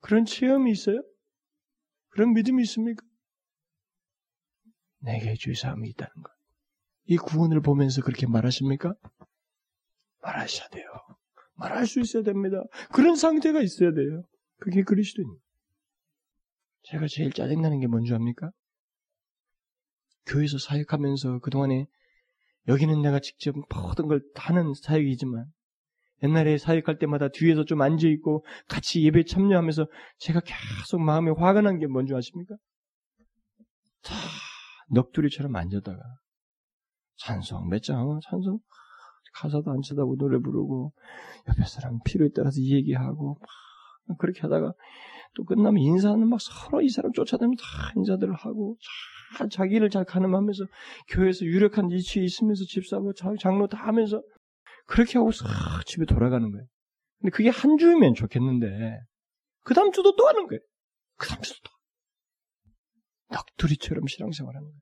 그런 체험이 있어요? 그런 믿음이 있습니까? 내게 주의사함이 있다는 것. 이 구원을 보면서 그렇게 말하십니까? 말하셔야 돼요. 말할 수 있어야 됩니다. 그런 상태가 있어야 돼요. 그게 그리스도인. 제가 제일 짜증나는 게 뭔지 압니까? 교회에서 사역하면서 그동안에 여기는 내가 직접 모든 걸 하는 사역이지만 옛날에 사역할 때마다 뒤에서 좀 앉아있고 같이 예배 참여하면서 제가 계속 마음에 화가 난 게 뭔지 아십니까? 다 넋두리처럼 앉았다가 찬송 몇 장, 찬송 가사도 안 쳐다보고 노래 부르고 옆에 사람 필요에 따라서 얘기하고 막 그렇게 하다가 또 끝나면 인사는 막 서로 이 사람 쫓아다니면서 다 인사들을 하고 잘 자기를 잘 가늠하면서 교회에서 유력한 위치에 있으면서 집사고 장로 다 하면서 그렇게 하고 싹 집에 돌아가는 거예요. 근데 그게 한 주면 좋겠는데 그 다음 주도 또 하는 거예요. 그 다음 주도 또. 넋두리처럼 신앙생활하는 거예요.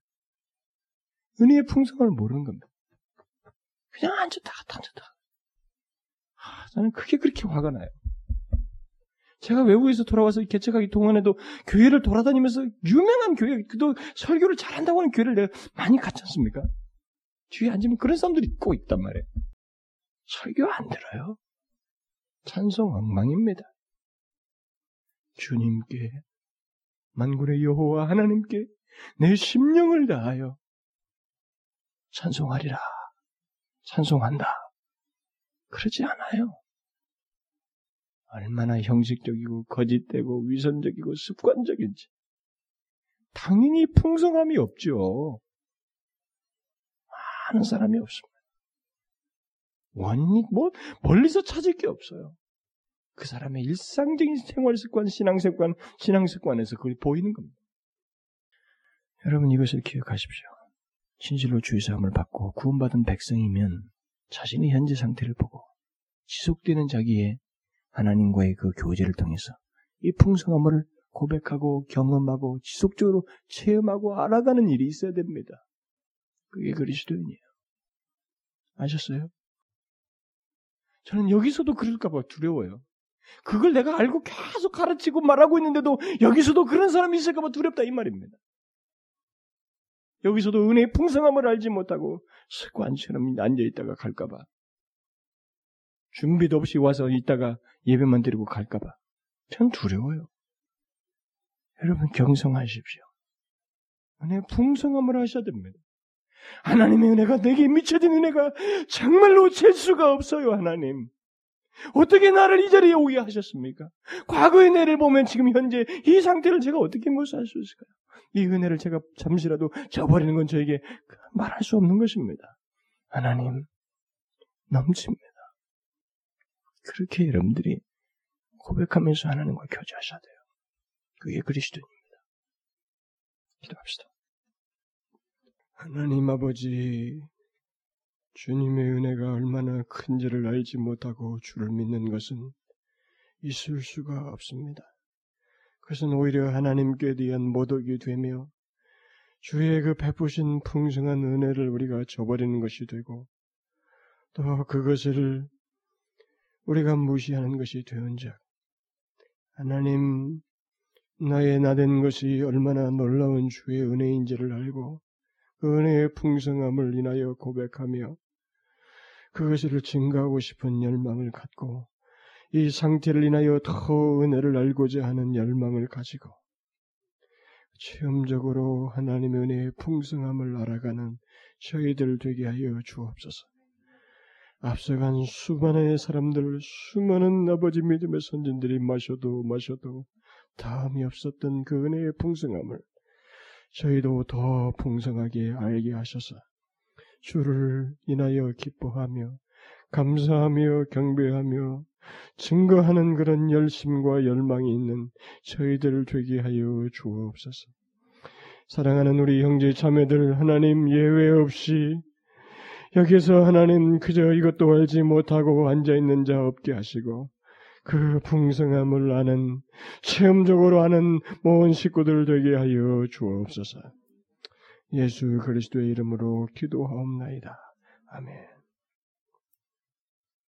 은혜의 풍성을 모르는 겁니다. 그냥 앉았다 갔다 앉았다. 아, 저는 그게 그렇게 화가 나요. 제가 외국에서 돌아와서 개척하기 동안에도 교회를 돌아다니면서 유명한 교회, 그도 설교를 잘한다고 하는 교회를 내가 많이 갔지 않습니까? 뒤에 앉으면 그런 사람들이 꼭 있단 말이에요. 설교 안 들어요? 찬송 엉망입니다. 주님께, 만군의 여호와 하나님께 내 심령을 다하여 찬송하리라. 찬송한다. 그러지 않아요. 얼마나 형식적이고 거짓되고 위선적이고 습관적인지. 당연히 풍성함이 없죠. 많은 사람이 없습니다. 원리, 뭐, 멀리서 찾을 게 없어요. 그 사람의 일상적인 생활 습관, 신앙 습관, 신앙 습관에서 그게 보이는 겁니다. 여러분 이것을 기억하십시오. 진실로 주의 사함을 받고 구원받은 백성이면 자신의 현재 상태를 보고 지속되는 자기의 하나님과의 그 교제를 통해서 이 풍성함을 고백하고 경험하고 지속적으로 체험하고 알아가는 일이 있어야 됩니다. 그게 그리스도인이에요. 아셨어요? 저는 여기서도 그럴까봐 두려워요. 그걸 내가 알고 계속 가르치고 말하고 있는데도 여기서도 그런 사람이 있을까봐 두렵다 이 말입니다. 여기서도 은혜의 풍성함을 알지 못하고 습관처럼 앉아있다가 갈까봐. 준비도 없이 와서 있다가 예배만 드리고 갈까봐. 전 두려워요. 여러분 경성하십시오. 은혜의 풍성함을 하셔야 됩니다. 하나님의 은혜가 내게 미쳐진 은혜가 정말로 잴 수가 없어요, 하나님. 어떻게 나를 이 자리에 오게 하셨습니까? 과거의 내를 보면 지금 현재 이 상태를 제가 어떻게 묘사할 수 있을까요? 이 은혜를 제가 잠시라도 저버리는 건 저에게 말할 수 없는 것입니다. 하나님, 넘칩니다. 그렇게 여러분들이 고백하면서 하나님과 교제하셔야 돼요. 그게 그리스도입니다. 기도합시다. 하나님 아버지, 주님의 은혜가 얼마나 큰지를 알지 못하고 주를 믿는 것은 있을 수가 없습니다. 그것은 오히려 하나님께 대한 모독이 되며 주의 그 베푸신 풍성한 은혜를 우리가 저버리는 것이 되고 또 그것을 우리가 무시하는 것이 되은즉 하나님 나의 나된 것이 얼마나 놀라운 주의 은혜인지를 알고 그 은혜의 풍성함을 인하여 고백하며 그것을 증가하고 싶은 열망을 갖고 이 상태를 인하여 더 은혜를 알고자 하는 열망을 가지고 체험적으로 하나님의 은혜의 풍성함을 알아가는 저희들 되게 하여 주옵소서. 앞서간 수많은 사람들, 수많은 아버지 믿음의 선진들이 마셔도 마셔도 다음이 없었던 그 은혜의 풍성함을 저희도 더 풍성하게 알게 하셔서 주를 인하여 기뻐하며 감사하며 경배하며 증거하는 그런 열심과 열망이 있는 저희들 되게 하여 주옵소서. 사랑하는 우리 형제 자매들 하나님 예외 없이 여기서 하나님 그저 이것도 알지 못하고 앉아 있는 자 없게 하시고 그 풍성함을 아는 체험적으로 아는 모든 식구들 되게 하여 주옵소서. 예수 그리스도의 이름으로 기도하옵나이다. 아멘.